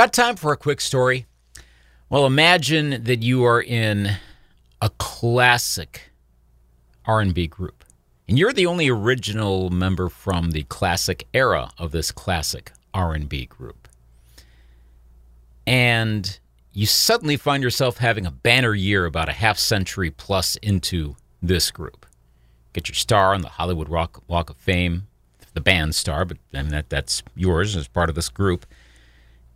Got time for a quick story? Well, imagine that you are in a classic R&B group. And you're the only original member from the classic era of this classic R&B group. And you suddenly find yourself having a banner year about a half century plus into this group. Get your star on the Hollywood Rock, Walk of Fame, the band star, but I mean that that's yours as part of this group.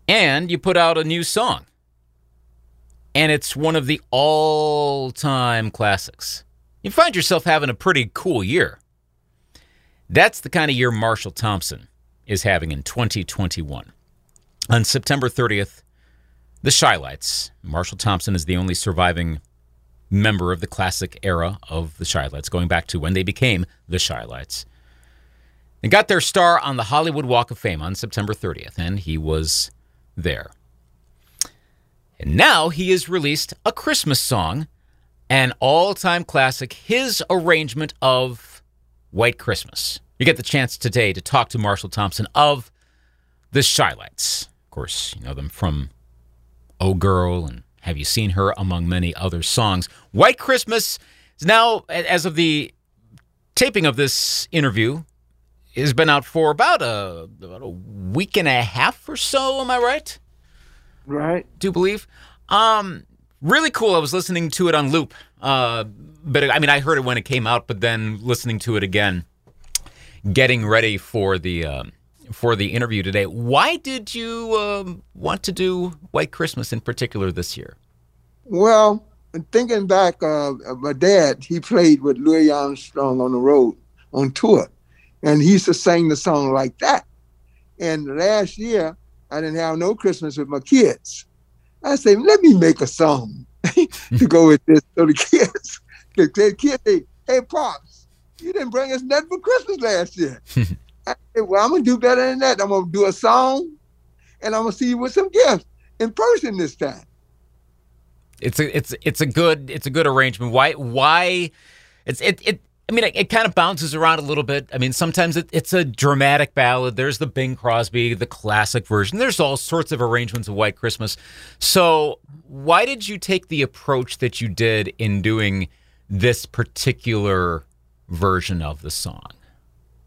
And you put out a new song. And it's one of the all-time classics. You find yourself having a pretty cool year. That's the kind of year Marshall Thompson is having in 2021. On September 30th, the Chi-Lites. Marshall Thompson is the only surviving member of the classic era of the Chi-Lites, going back to when they became the Chi-Lites. And got their star on the Hollywood Walk of Fame on September 30th, and he was there. And now he has released a Christmas song, an all time classic, his arrangement of White Christmas. You get the chance today to talk to Marshall Thompson of the Chi-Lites. Of course, you know them from Oh Girl and Have You Seen Her, among many other songs. White Christmas is now, as of the taping of this interview, has been out for about a, about a week and a half or so. Am I right? Right. Do believe. Um, really cool. I was listening to it on loop. Uh, but I mean, I heard it when it came out, but then listening to it again, getting ready for the. Um, for the interview today. Why did you um, want to do White Christmas in particular this year? Well, thinking back, uh, my dad, he played with Louis Armstrong on the road on tour, and he used to sing the song like that. And last year, I didn't have no Christmas with my kids. I said, let me make a song to go with this. So the kids, the kids say, hey, Pops, you didn't bring us nothing for Christmas last year. I said, well, I'm gonna do better than that. I'm gonna do a song, and I'm gonna see you with some gifts in person this time. It's a it's it's a good it's a good arrangement. Why why it's it it. I mean, it, it kind of bounces around a little bit. I mean, sometimes it, it's a dramatic ballad. There's the Bing Crosby, the classic version. There's all sorts of arrangements of White Christmas. So, why did you take the approach that you did in doing this particular version of the song?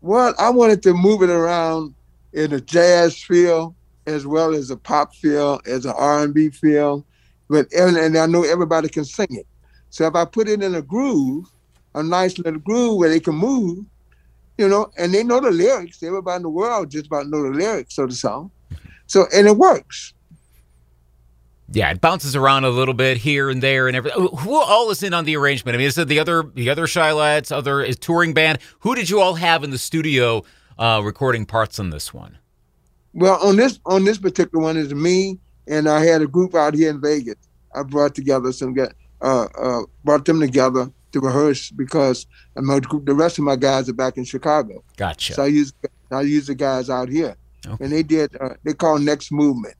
Well, I wanted to move it around in a jazz feel as well as a pop feel, as an R&B feel, but and I know everybody can sing it. So if I put it in a groove, a nice little groove where they can move, you know, and they know the lyrics. Everybody in the world just about know the lyrics of the song. So and it works. Yeah, it bounces around a little bit here and there and everything. Who all is in on the arrangement? I mean, is it the other the other Chi-Lites, other is touring band? Who did you all have in the studio uh, recording parts on this one? Well, on this on this particular one is me, and I had a group out here in Vegas. I brought together some uh, uh, brought them together to rehearse because group, the rest of my guys are back in Chicago. Gotcha. So I use I use the guys out here, okay. and they did uh, they call Next Movement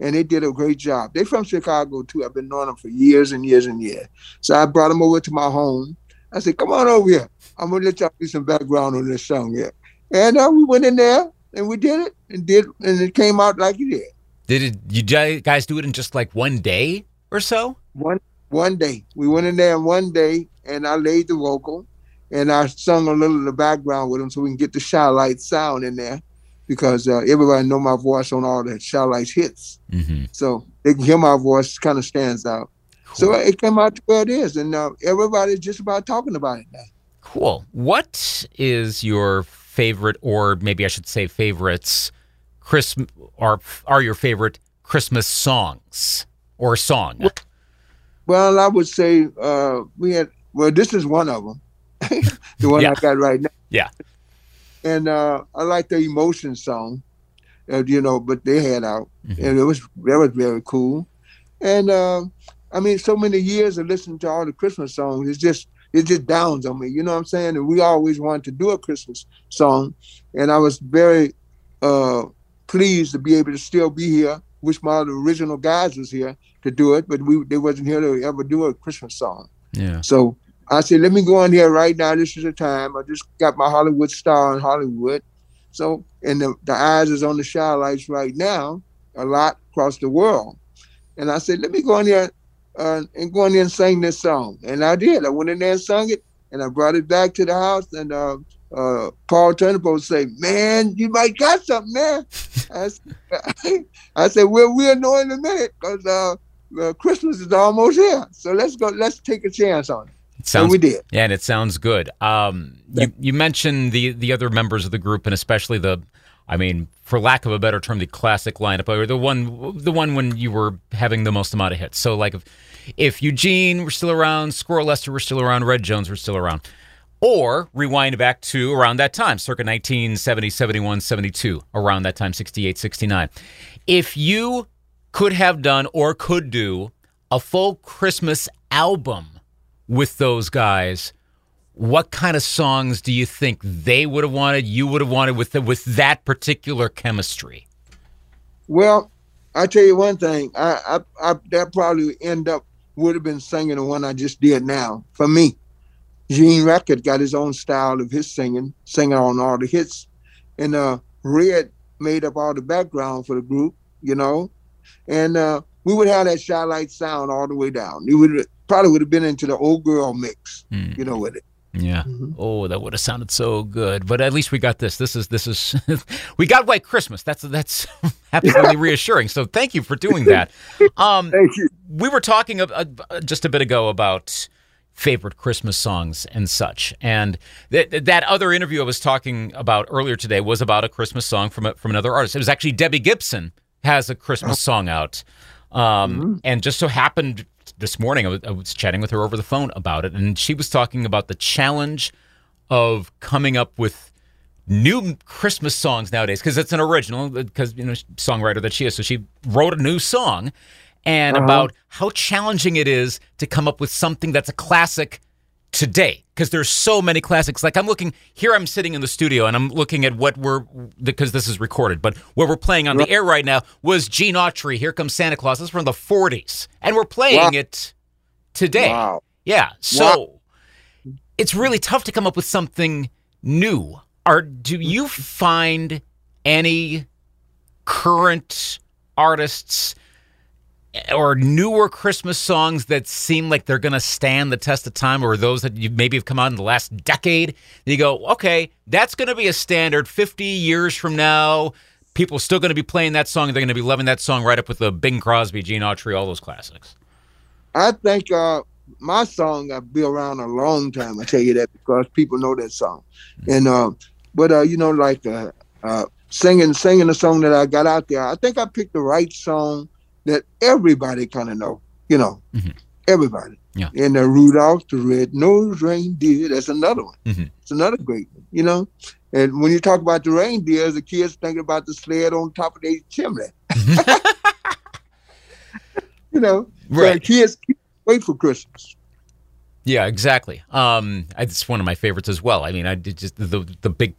and they did a great job. They're from Chicago too. I've been knowing them for years and years and years. So I brought them over to my home. I said, "Come on over here. I'm gonna let y'all do some background on this song here." And uh, we went in there and we did it and did and it came out like it did. Did it? You guys do it in just like one day or so? One one day. We went in there one day, and I laid the vocal, and I sung a little in the background with him so we can get the Chi-Lite sound in there because uh, everybody know my voice on all the Chi-Lites hits. Mm-hmm. So they can hear my voice kind of stands out. Cool. So it came out to where it is, and uh, everybody's just about talking about it now. Cool. What is your favorite, or maybe I should say favorites, Christmas, or are your favorite Christmas songs or song? Well, well I would say uh, we had. Well, this is one of them. the one yeah. I got right now. Yeah and uh, I like the emotion song, uh, you know, but they had out, mm-hmm. and it was that was very cool. And uh, I mean, so many years of listening to all the Christmas songs, it's just it just downs on me. You know what I'm saying? And we always wanted to do a Christmas song, and I was very uh, pleased to be able to still be here. Wish my original guys was here to do it, but we they wasn't here to ever do a Christmas song. Yeah. So I said, let me go on here right now. This is the time. I just got my Hollywood star in Hollywood. So, and the, the eyes is on the Chi-Lites right now. a lot across the world. And I said, let me go in there uh, and go in there and sing this song. And I did. I went in there and sung it, and I brought it back to the house. And uh, uh, Paul Turnipole say, "Man, you might got something, man." I, I said, "Well, we'll know in a minute because uh, Christmas is almost here. So let's go. Let's take a chance on it." It sounds, and we did. Yeah, and it sounds good. Um, you, you mentioned the the other members of the group, and especially the, I mean, for lack of a better term, the classic lineup, or the one the one when you were having the most amount of hits. So, like, if, if Eugene were still around, Squirrel Lester were still around, Red Jones were still around. Or rewind back to around that time, circa 1970, 71, 72, around that time, 68, 69. If you could have done or could do a full Christmas album with those guys, what kind of songs do you think they would have wanted, you would have wanted with the, with that particular chemistry? Well, I tell you one thing, I, I, I that probably end up would have been singing the one I just did now for me. Gene Record got his own style of his singing, singing on all the hits, and uh, Red made up all the background for the group, you know, and uh, we would have that Chi-Lite sound all the way down. It would probably would have been into the old girl mix, mm. you know, with it. Yeah. Mm-hmm. Oh, that would have sounded so good. But at least we got this. This is this is we got White Christmas. That's that's absolutely reassuring. So thank you for doing that. Um, thank you. We were talking uh, just a bit ago about favorite Christmas songs and such. And that that other interview I was talking about earlier today was about a Christmas song from a, from another artist. It was actually Debbie Gibson has a Christmas oh. song out, um, mm-hmm. and just so happened this morning I was, I was chatting with her over the phone about it, and she was talking about the challenge of coming up with new Christmas songs nowadays because it's an original because you know songwriter that she is, so she wrote a new song and uh-huh. about how challenging it is to come up with something that's a classic today because there's so many classics like i'm looking here i'm sitting in the studio and i'm looking at what we're because this is recorded but what we're playing on the air right now was gene autry here comes santa claus this is from the 40s and we're playing wow. it today wow. yeah so wow. it's really tough to come up with something new are do you find any current artists or newer Christmas songs that seem like they're going to stand the test of time, or those that you maybe have come out in the last decade? You go, okay, that's going to be a standard 50 years from now. People are still going to be playing that song. They're going to be loving that song right up with the Bing Crosby, Gene Autry, all those classics. I think uh, my song will be around a long time. I tell you that because people know that song, and uh, but uh, you know, like uh, uh, singing singing the song that I got out there. I think I picked the right song that everybody kind of know, you know, mm-hmm. everybody. Yeah. And the Rudolph the Red-Nosed Reindeer, that's another one. Mm-hmm. It's another great one, you know. And when you talk about the reindeers, the kids thinking about the sled on top of their chimney. you know, right. So kids wait for Christmas. Yeah, exactly. Um, it's one of my favorites as well. I mean, I did just the the big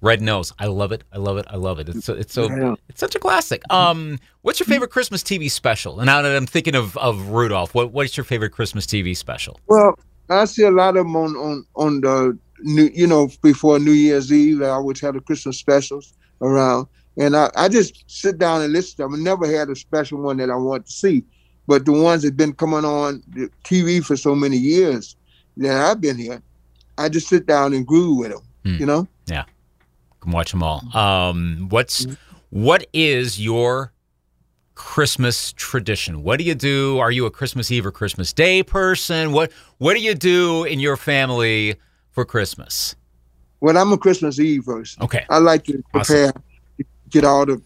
Red Nose. I love it. I love it. I love it. It's so, it's so it's such a classic. Um, what's your favorite Christmas TV special? And now that I'm thinking of, of Rudolph, what what's your favorite Christmas TV special? Well, I see a lot of them on on on the new, you know, before New Year's Eve. I always have the Christmas specials around, and I, I just sit down and listen to them. I never had a special one that I want to see, but the ones that have been coming on the TV for so many years that I've been here, I just sit down and groove with them. Mm. You know? Yeah can watch them all. Um, what's what is your Christmas tradition? What do you do? Are you a Christmas Eve or Christmas Day person? What What do you do in your family for Christmas? Well, I'm a Christmas Eve person. Okay, I like to prepare, awesome. get all the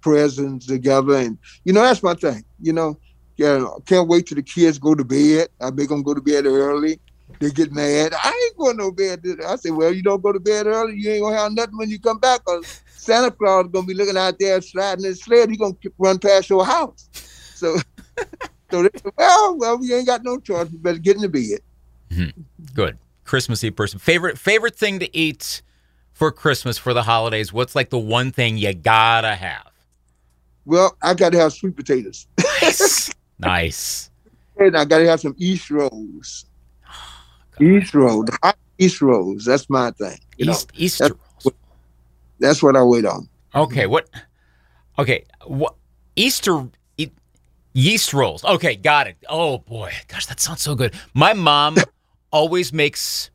presents together, and you know that's my thing. You know, yeah, can't wait till the kids go to bed. I make them go to bed early they get mad. I ain't going to bed. I said, well, you don't go to bed early, you ain't gonna have nothing when you come back. Cause Santa Claus is gonna be looking out there sliding his sled. He gonna run past your house. So, so they said, well, well, we ain't got no choice. We better get in the bed. Mm-hmm. Good Christmas Eve person. Favorite favorite thing to eat for Christmas for the holidays? What's like the one thing you gotta have? Well, I gotta have sweet potatoes. nice. nice. And I gotta have some East rolls. East Road, East Rose. That's my thing. You East know, East that's, that's what I wait on. Okay, what? Okay, what? Easter e- yeast rolls. Okay, got it. Oh boy, gosh, that sounds so good. My mom always makes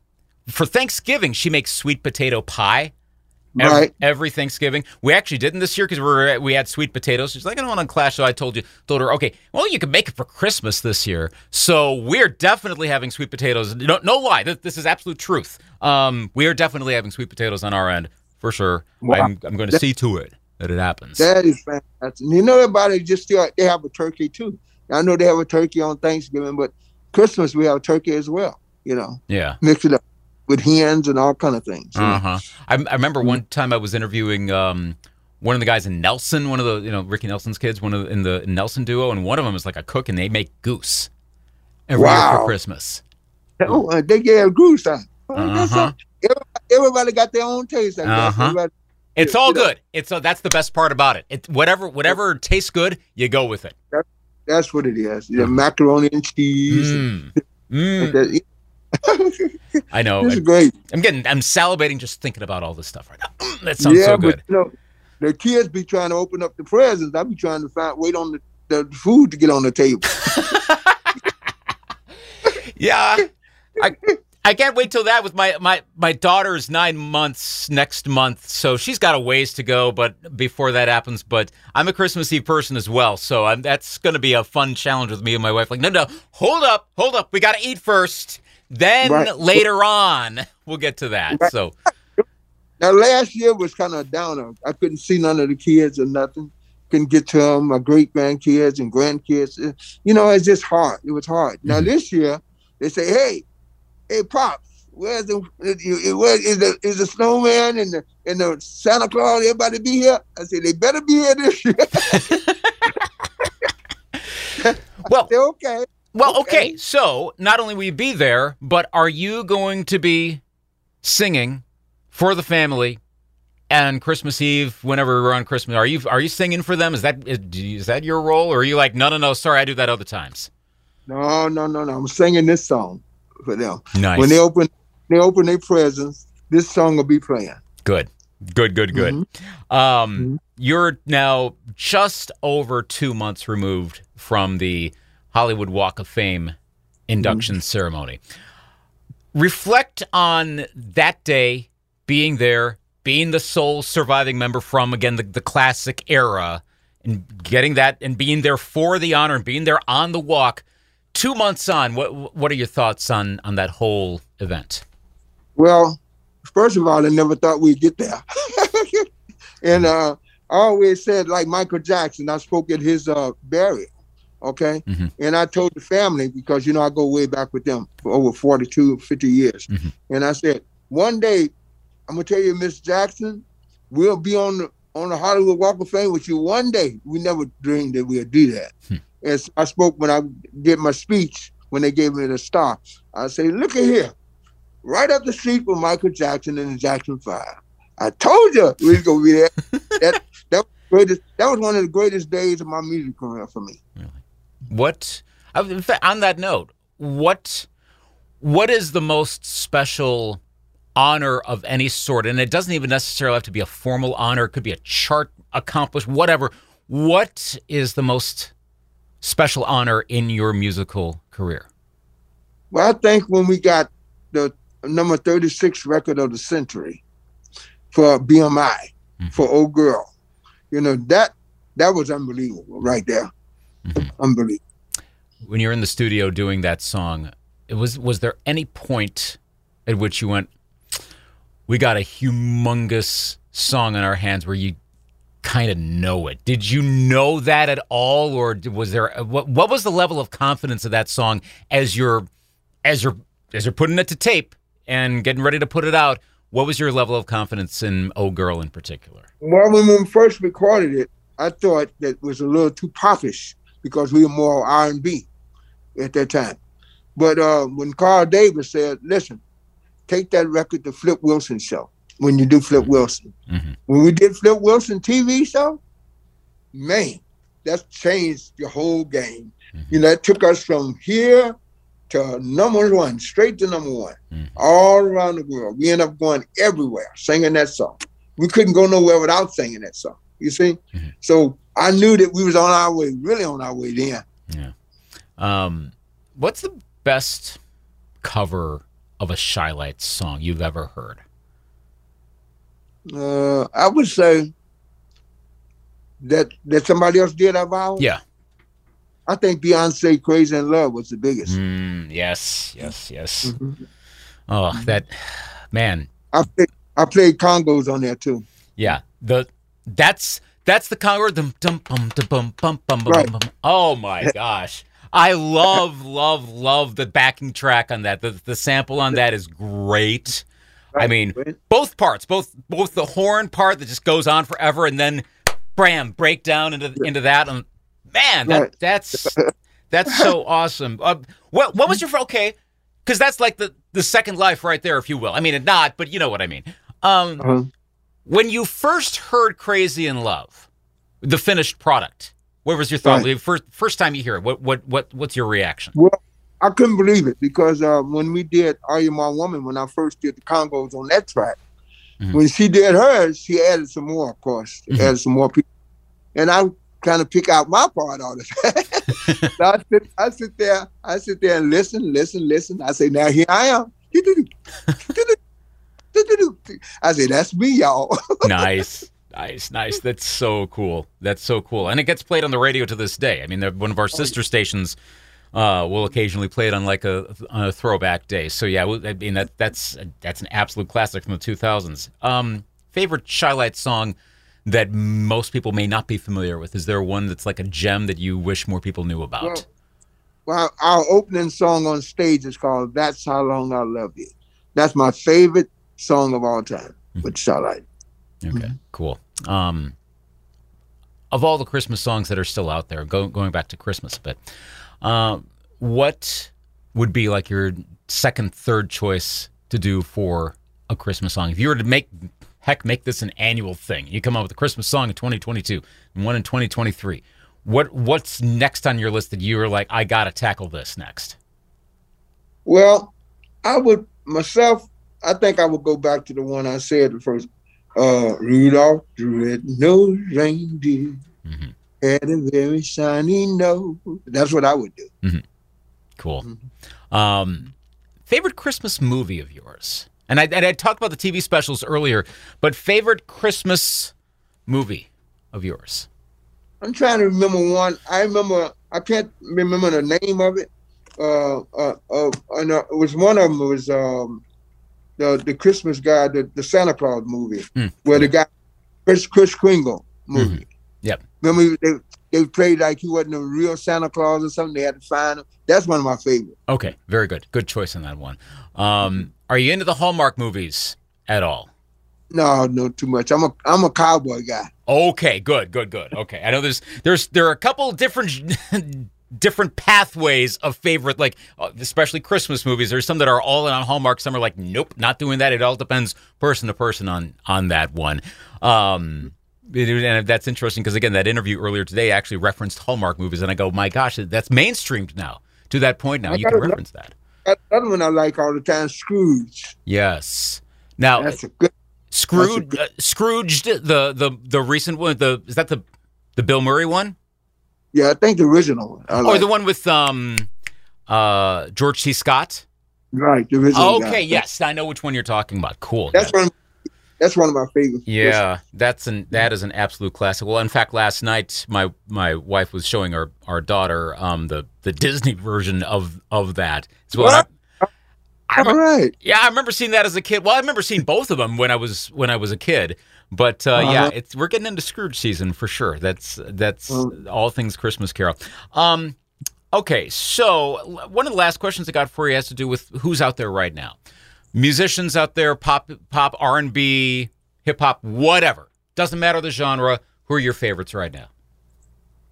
for Thanksgiving. She makes sweet potato pie. Every, Right. every Thanksgiving, we actually didn't this year because we were we had sweet potatoes. She's like, I don't want to clash, so I told you, told her, okay, well, you can make it for Christmas this year. So we're definitely having sweet potatoes. No, no lie, this, this is absolute truth. Um, we are definitely having sweet potatoes on our end for sure. Wow. I'm, I'm going to see to it that it happens. That is fantastic. You know, everybody just still they have a turkey too. I know they have a turkey on Thanksgiving, but Christmas we have turkey as well. You know, yeah. mix it up with hens and all kind of things. Uh huh. I, I remember one time I was interviewing um, one of the guys in Nelson, one of the you know Ricky Nelson's kids, one of the, in the Nelson duo, and one of them is like a cook, and they make goose every year for Christmas. Oh, uh, they gave goose on. Oh, Uh-huh. everybody, everybody got their own taste. Uh-huh. It's all good. It's uh, that's the best part about it. It whatever whatever tastes good, you go with it. That's what it is. The macaroni and cheese. Mm. Mm. I know. This is I, great. I'm getting. I'm salivating just thinking about all this stuff right now. Mm, that sounds yeah, so good. but you know, the kids be trying to open up the presents. I be trying to find wait on the, the food to get on the table. Yeah. I I can't wait till that with my my my daughter's 9 months next month. So she's got a ways to go but before that happens, but I'm a Christmas Eve person as well. So I'm, that's going to be a fun challenge with me and my wife like, "No, no. Hold up. Hold up. We got to eat first. Then Right. later on, we'll get to that." Right. So, Now last year was kind of downer. I couldn't see none of the kids or nothing. Couldn't get to them. My great grandkids and grandkids. Uh, You know, it's just hard. It was hard. Now Mhm. this year, they say, "Hey, hey, pops, where's the uh, where is the is the snowman and the and the Santa Claus? Everybody be here." I say, "They better be here this year." well, They're okay. Well, okay. Okay. So not only will you be there, but are you going to be singing for the family and Christmas Eve whenever we're on Christmas? Are you are you singing for them? Is that is, is that your role, or are you like no no no? Sorry, I do that other times. No, no, no, no. I'm singing this song for them. Nice. When they open, they open their presents. This song will be playing. good, good, good, good. Mm-hmm. Um, you're now just over two months removed from the Hollywood Walk of Fame induction ceremony. Reflect on that day, being there, being the sole surviving member from again the, the classic era, and getting that and being there for the honor and being there on the walk. Two months on, what what are your thoughts on on that whole event? Well, first of all, I never thought we'd get there. and uh, I always said, like Michael Jackson, I spoke at his uh, burial. Okay. Mhm. And I told the family, because, you know, I go way back with them for over 42, 50 years. Mhm. And I said, one day, I'm going to tell you, Miss Jackson, we'll be on the, on the Hollywood Walk of Fame with you one day. We never dreamed that we'd do that. Hmm. And so I spoke when I did my speech, when they gave me the star. I say, look at here right up the street from Michael Jackson and the Jackson Five. I told you we was gonna be there. that that was greatest. That was one of the greatest days of my music career for me. What uh, on that note, what what is the most special honor of any sort? And it doesn't even necessarily have to be a formal honor. It could be a chart accomplished, whatever. What is the most special honor in your musical career? Well, I think when we got the number 36 record of the century for BMI Mhm. for Old Girl, you know that that was unbelievable right there. Mhm. Unbelievable. When you're in the studio doing that song, it was was there any point at which you went, "We got a humongous song on our hands," where you kind of know it. Did you know that at all, or was there what? What was the level of confidence of that song as you're as you're as you're putting it to tape and getting ready to put it out? What was your level of confidence in "Oh Girl" in particular? Well, when we first recorded it, I thought that it was a little too popish because we were more R and B at that time. But uh, when Carl Davis said, "Listen, take that record to Flip Wilson show when you do Flip Wilson." Mhm. When we did Flip Wilson TV show, man, that's changed the whole game. Mhm. You know, it took us from here to number one, straight to number one, Mhm. all around the world. We ended up going everywhere singing that song. We couldn't go nowhere without singing that song. You see? Mhm. So I knew that we was on our way, really on our way then. Yeah. Um, what's the best cover of a Chi-Lites song you've ever heard? Uh, I would say that that somebody else did our vows. Yeah. I think Beyonce "Crazy in Love" was the biggest. Mm, yes, yes, yes. Mhm. Oh, that man. I played, I played congos on there too. Yeah. The that's that's the Congo. Dum, dum, bum, dum, bum, bum, bum, bum, Right. bum. Oh my gosh. I love, love, love the backing track on that. The the sample on that is great. I mean, both parts, both both the horn part that just goes on forever, and then, bam, break down into into that. And man, that Right. that's that's so awesome. Uh, what what was your okay? Because that's like the the second life right there, if you will. I mean, it not, but you know what I mean. Um, Uh-huh. When you first heard "Crazy in Love," the finished product, what was your thought? Right. The First first time you hear it, what what what what's your reaction? I couldn't believe it because uh, when we did "Are You My Woman," when I first did the congos on that track, Mhm. when she did hers, she added some more, of course, Mhm. added some more people, and I kind of pick out my part on it. so I sit, I sit there, I sit there and listen, listen, listen. I say, now here I am. I say, that's me, y'all. nice, nice, nice. That's so cool. That's so cool, and it gets played on the radio to this day. I mean, one of our sister stations uh, will occasionally play it on like a, on a throwback day. So yeah, I mean that that's that's an absolute classic from the 2000s. Um, favorite Chi-Lite song that most people may not be familiar with? Is there one that's like a gem that you wish more people knew about? Well, Well, our opening song on stage is called "That's How Long I Love You." That's my favorite song of all time with Starlight. Okay, cool. Um, of all the Christmas songs that are still out there, go, going back to Christmas a bit, uh, what would be like your second, third choice to do for a Christmas song? If you were to make, heck, make this an annual thing, you come up with a Christmas song in 2022 and one in 2023. What what's next on your list that you are like, I gotta tackle this next? Well, I would myself. I think I would go back to the one I said the first. Uh, Rudolph the red-nosed reindeer Mhm. had a very shiny nose. That's what I would do. Cool. Um, favorite Christmas movie of yours? And I, and I talked about the TV specials earlier, but favorite Christmas movie of yours? I'm trying to remember one. I remember. I can't remember the name of it. Uh, uh, uh, and, uh, it was one of them. Was um, the the Christmas guy, the, the Santa Claus movie, Hmm. where the guy Chris Chris Kringle movie. Yep. Remember they they played like he wasn't a real Santa Claus or something. They had to find him. That's one of my favorites. Okay, very good. Good choice on that one. Um, are you into the Hallmark movies at all? No, no, too much. I'm a I'm a cowboy guy. Okay, good, good, good. Okay, I know there's there's there are a couple different different pathways of favorite, like uh, especially Christmas movies. There's some that are all in on Hallmark. Some are like, nope, not doing that. It all depends person to person on on that one. Um, and that's interesting because again, that interview earlier today actually referenced Hallmark movies, and I go, my gosh, that's mainstreamed now. To that point now, I you can reference that. That other one I like all the time, Scrooge. Yes. Now, That's a good. Scrooge, uh, Scrooged, the the the recent one, the is that the the Bill Murray one, Yeah, I think the original. I or like. the one with um uh George C. Scott? right, the original. guy. Okay, yes, I know which one you're talking about. Cool. That's one. That's one of my favorites. Yeah, that's an that is an absolute classic. Well, in fact, last night my my wife was showing our our daughter um the the Disney version of of that well. What? I, I All remember, yeah, I remember seeing that as a kid. Well, I remember seeing both of them when I was when I was a kid. But uh, yeah, Uh-huh. it's we're getting into Scrooge season for sure. That's that's Well- all things Christmas Carol. Um, okay, so one of the last questions I got for you has to do with who's out there right now. Musicians out there, pop, pop, R and B, hip hop, whatever. Doesn't matter the genre. Who are your favorites right now?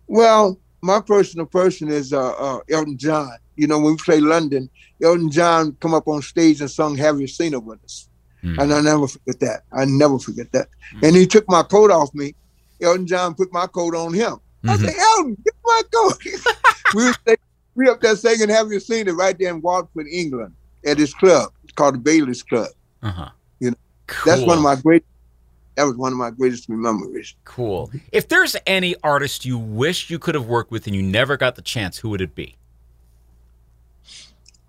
Well, my personal person is uh, uh, Elton John. You know, when we play London, Elton John come up on stage and sung "Have You Seen Her" with us, Hmm. and I never forget that. I never forget that. Hmm. And he took my coat off me. Elton John put my coat on him. I Mhm. said, Elton, get my coat. we were we up there singing "Have You Seen It" right there in Watford, England, at his club. It's called the Bailey's Club. Uh-huh. You know, That's one of my great. that was one of my greatest memories. Cool. If there's any artist you wish you could have worked with and you never got the chance, who would it be?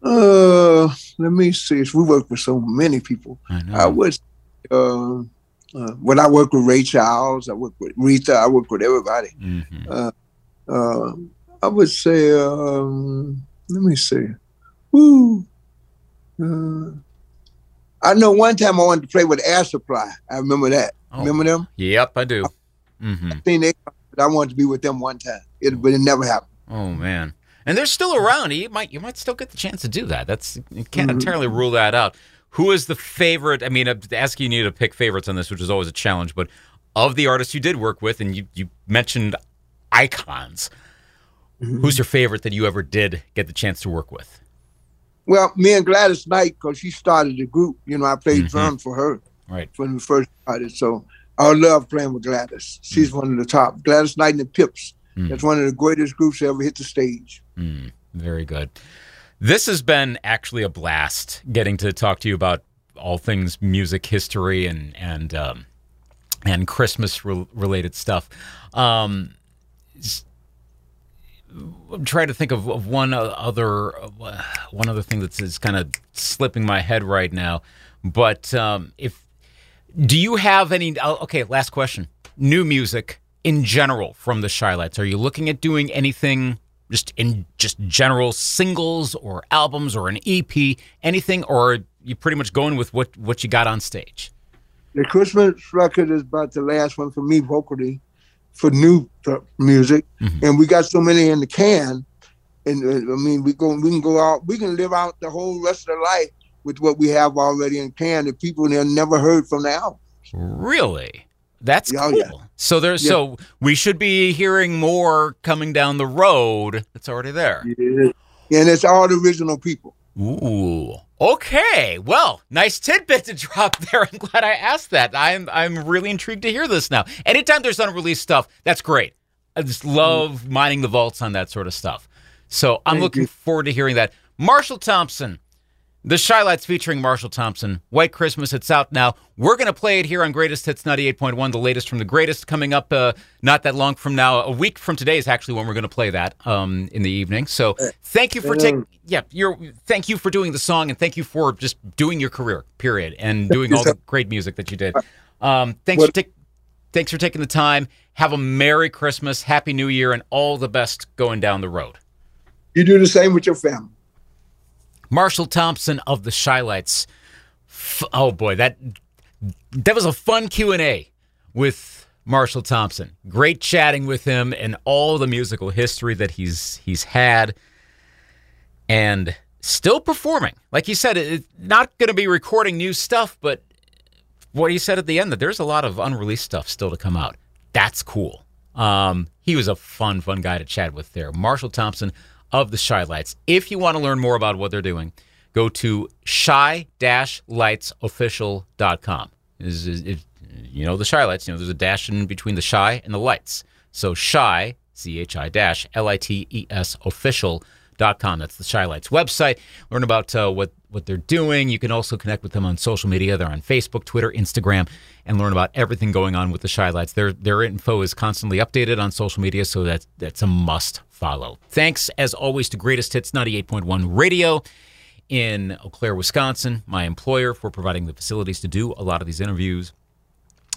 Uh, let me see. We work with so many people. I know. I would. Uh, uh, when I work with Ray Charles, I work with Rita. I work with everybody. Mhm. Uh, uh, I would say. Um, let me see. Woo. Uh, I know one time I wanted to play with Air Supply. I remember that. Oh. Remember them? Yep, I do. I think they. I wanted to be with them one time. It, but it never happened. Oh man. And they're still around. You might you might still get the chance to do that. That's you can't Mhm. entirely rule that out. Who is the favorite? I mean, I'm asking you to pick favorites on this, which is always a challenge. But of the artists you did work with, and you you mentioned icons, who's your favorite that you ever did get the chance to work with? Well, me and Gladys Knight, because she started the group. You know, I played Mhm. drums for her. Right. when we first started. So I love playing with Gladys. She's one of the top. Gladys Knight and the Pips. Mm. That's one of the greatest groups that ever hit the stage. Mm, very good. This has been actually a blast getting to talk to you about all things music history and and um, and Christmas re- related stuff. Um, I'm trying to think of, of one other uh, one other thing that's is kind of slipping my head right now. But um, if do you have any? oh, Okay, last question. New music in general from the Chi-Lites. Are you looking at doing anything just in just general singles or albums or an EP, anything, or are you pretty much going with what what you got on stage? The Christmas record is about the last one for me vocally for new music. Mhm. And we got so many in the can. And uh, I mean, we go, we can go out, we can live out the whole rest of their life with what we have already in can. The people that never heard from the album. Really? That's oh, Yeah, oh, cool. yeah. So there's Yeah. so we should be hearing more coming down the road. That's already there. And it's all the original people. Ooh. Okay. Well, nice tidbit to drop there. I'm glad I asked that. I'm I'm really intrigued to hear this now. Anytime there's unreleased stuff, that's great. I just mm-hmm. love mining the vaults on that sort of stuff. So I'm Thank looking you. forward to hearing that. Marshall Thompson, the Chi-Lites featuring Marshall Thompson. White Christmas. It's out now. We're gonna play it here on Greatest Hits 98.1, the latest from the greatest, coming up uh, not that long from now. A week from today is actually when we're gonna play that um, in the evening. So thank you for uh, taking. Yeah, you're. Thank you for doing the song, and thank you for just doing your career. Period, and doing all the great music that you did. Um, thanks What- for taking. Thanks for taking the time. Have a Merry Christmas, Happy New Year, and all the best going down the road. You do the same with your family. Marshall Thompson of the Chi-Lites. F- oh boy, that that was a fun Q and A with Marshall Thompson. Great chatting with him and all the musical history that he's he's had, and still performing. Like he said, it's not going to be recording new stuff, but what he said at the end that there's a lot of unreleased stuff still to come out. That's cool. Um, he was a fun, fun guy to chat with there. Marshall Thompson of the Chi-Lites. If you want to learn more about what they're doing, go to chi-litesofficial.com. You know the Chi-Lites, you know there's a dash in between the Shy and the Lights. So shy, C-H-I dash L-I-T-E-S official.com. That's the Chi-Lites website. Learn about uh, what, what they're doing. You can also connect with them on social media. They're on Facebook, Twitter, Instagram, and learn about everything going on with the Chi-Lites. Their, their info is constantly updated on social media, so that's, that's a must follow. Thanks, as always, to Greatest Hits 98.1 Radio in Eau Claire, Wisconsin, my employer, for providing the facilities to do a lot of these interviews.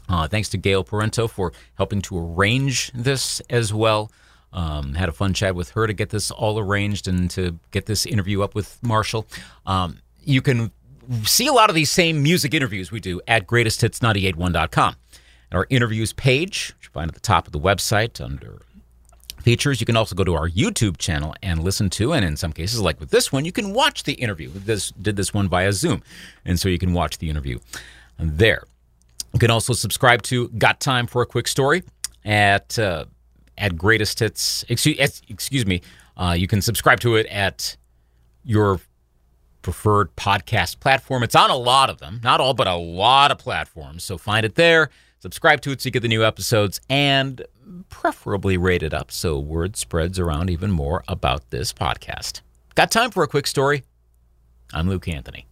Uh, thanks to Gail Parento for helping to arrange this as well. Um, had a fun chat with her to get this all arranged and to get this interview up with Marshall. Um, you can see a lot of these same music interviews we do at greatesthits981.com. Our interviews page, which you find at the top of the website under features. You can also go to our YouTube channel and listen to, and in some cases, like with this one, you can watch the interview. This did this one via Zoom, and so you can watch the interview there. You can also subscribe to Got Time for a Quick Story at uh, at Greatest Hits. Excuse, excuse me. Uh, you can subscribe to it at your preferred podcast platform. It's on a lot of them, not all, but a lot of platforms. So find it there. Subscribe to it so you get the new episodes and preferably rate it up so word spreads around even more about this podcast. Got time for a quick story? I'm Luke Anthony.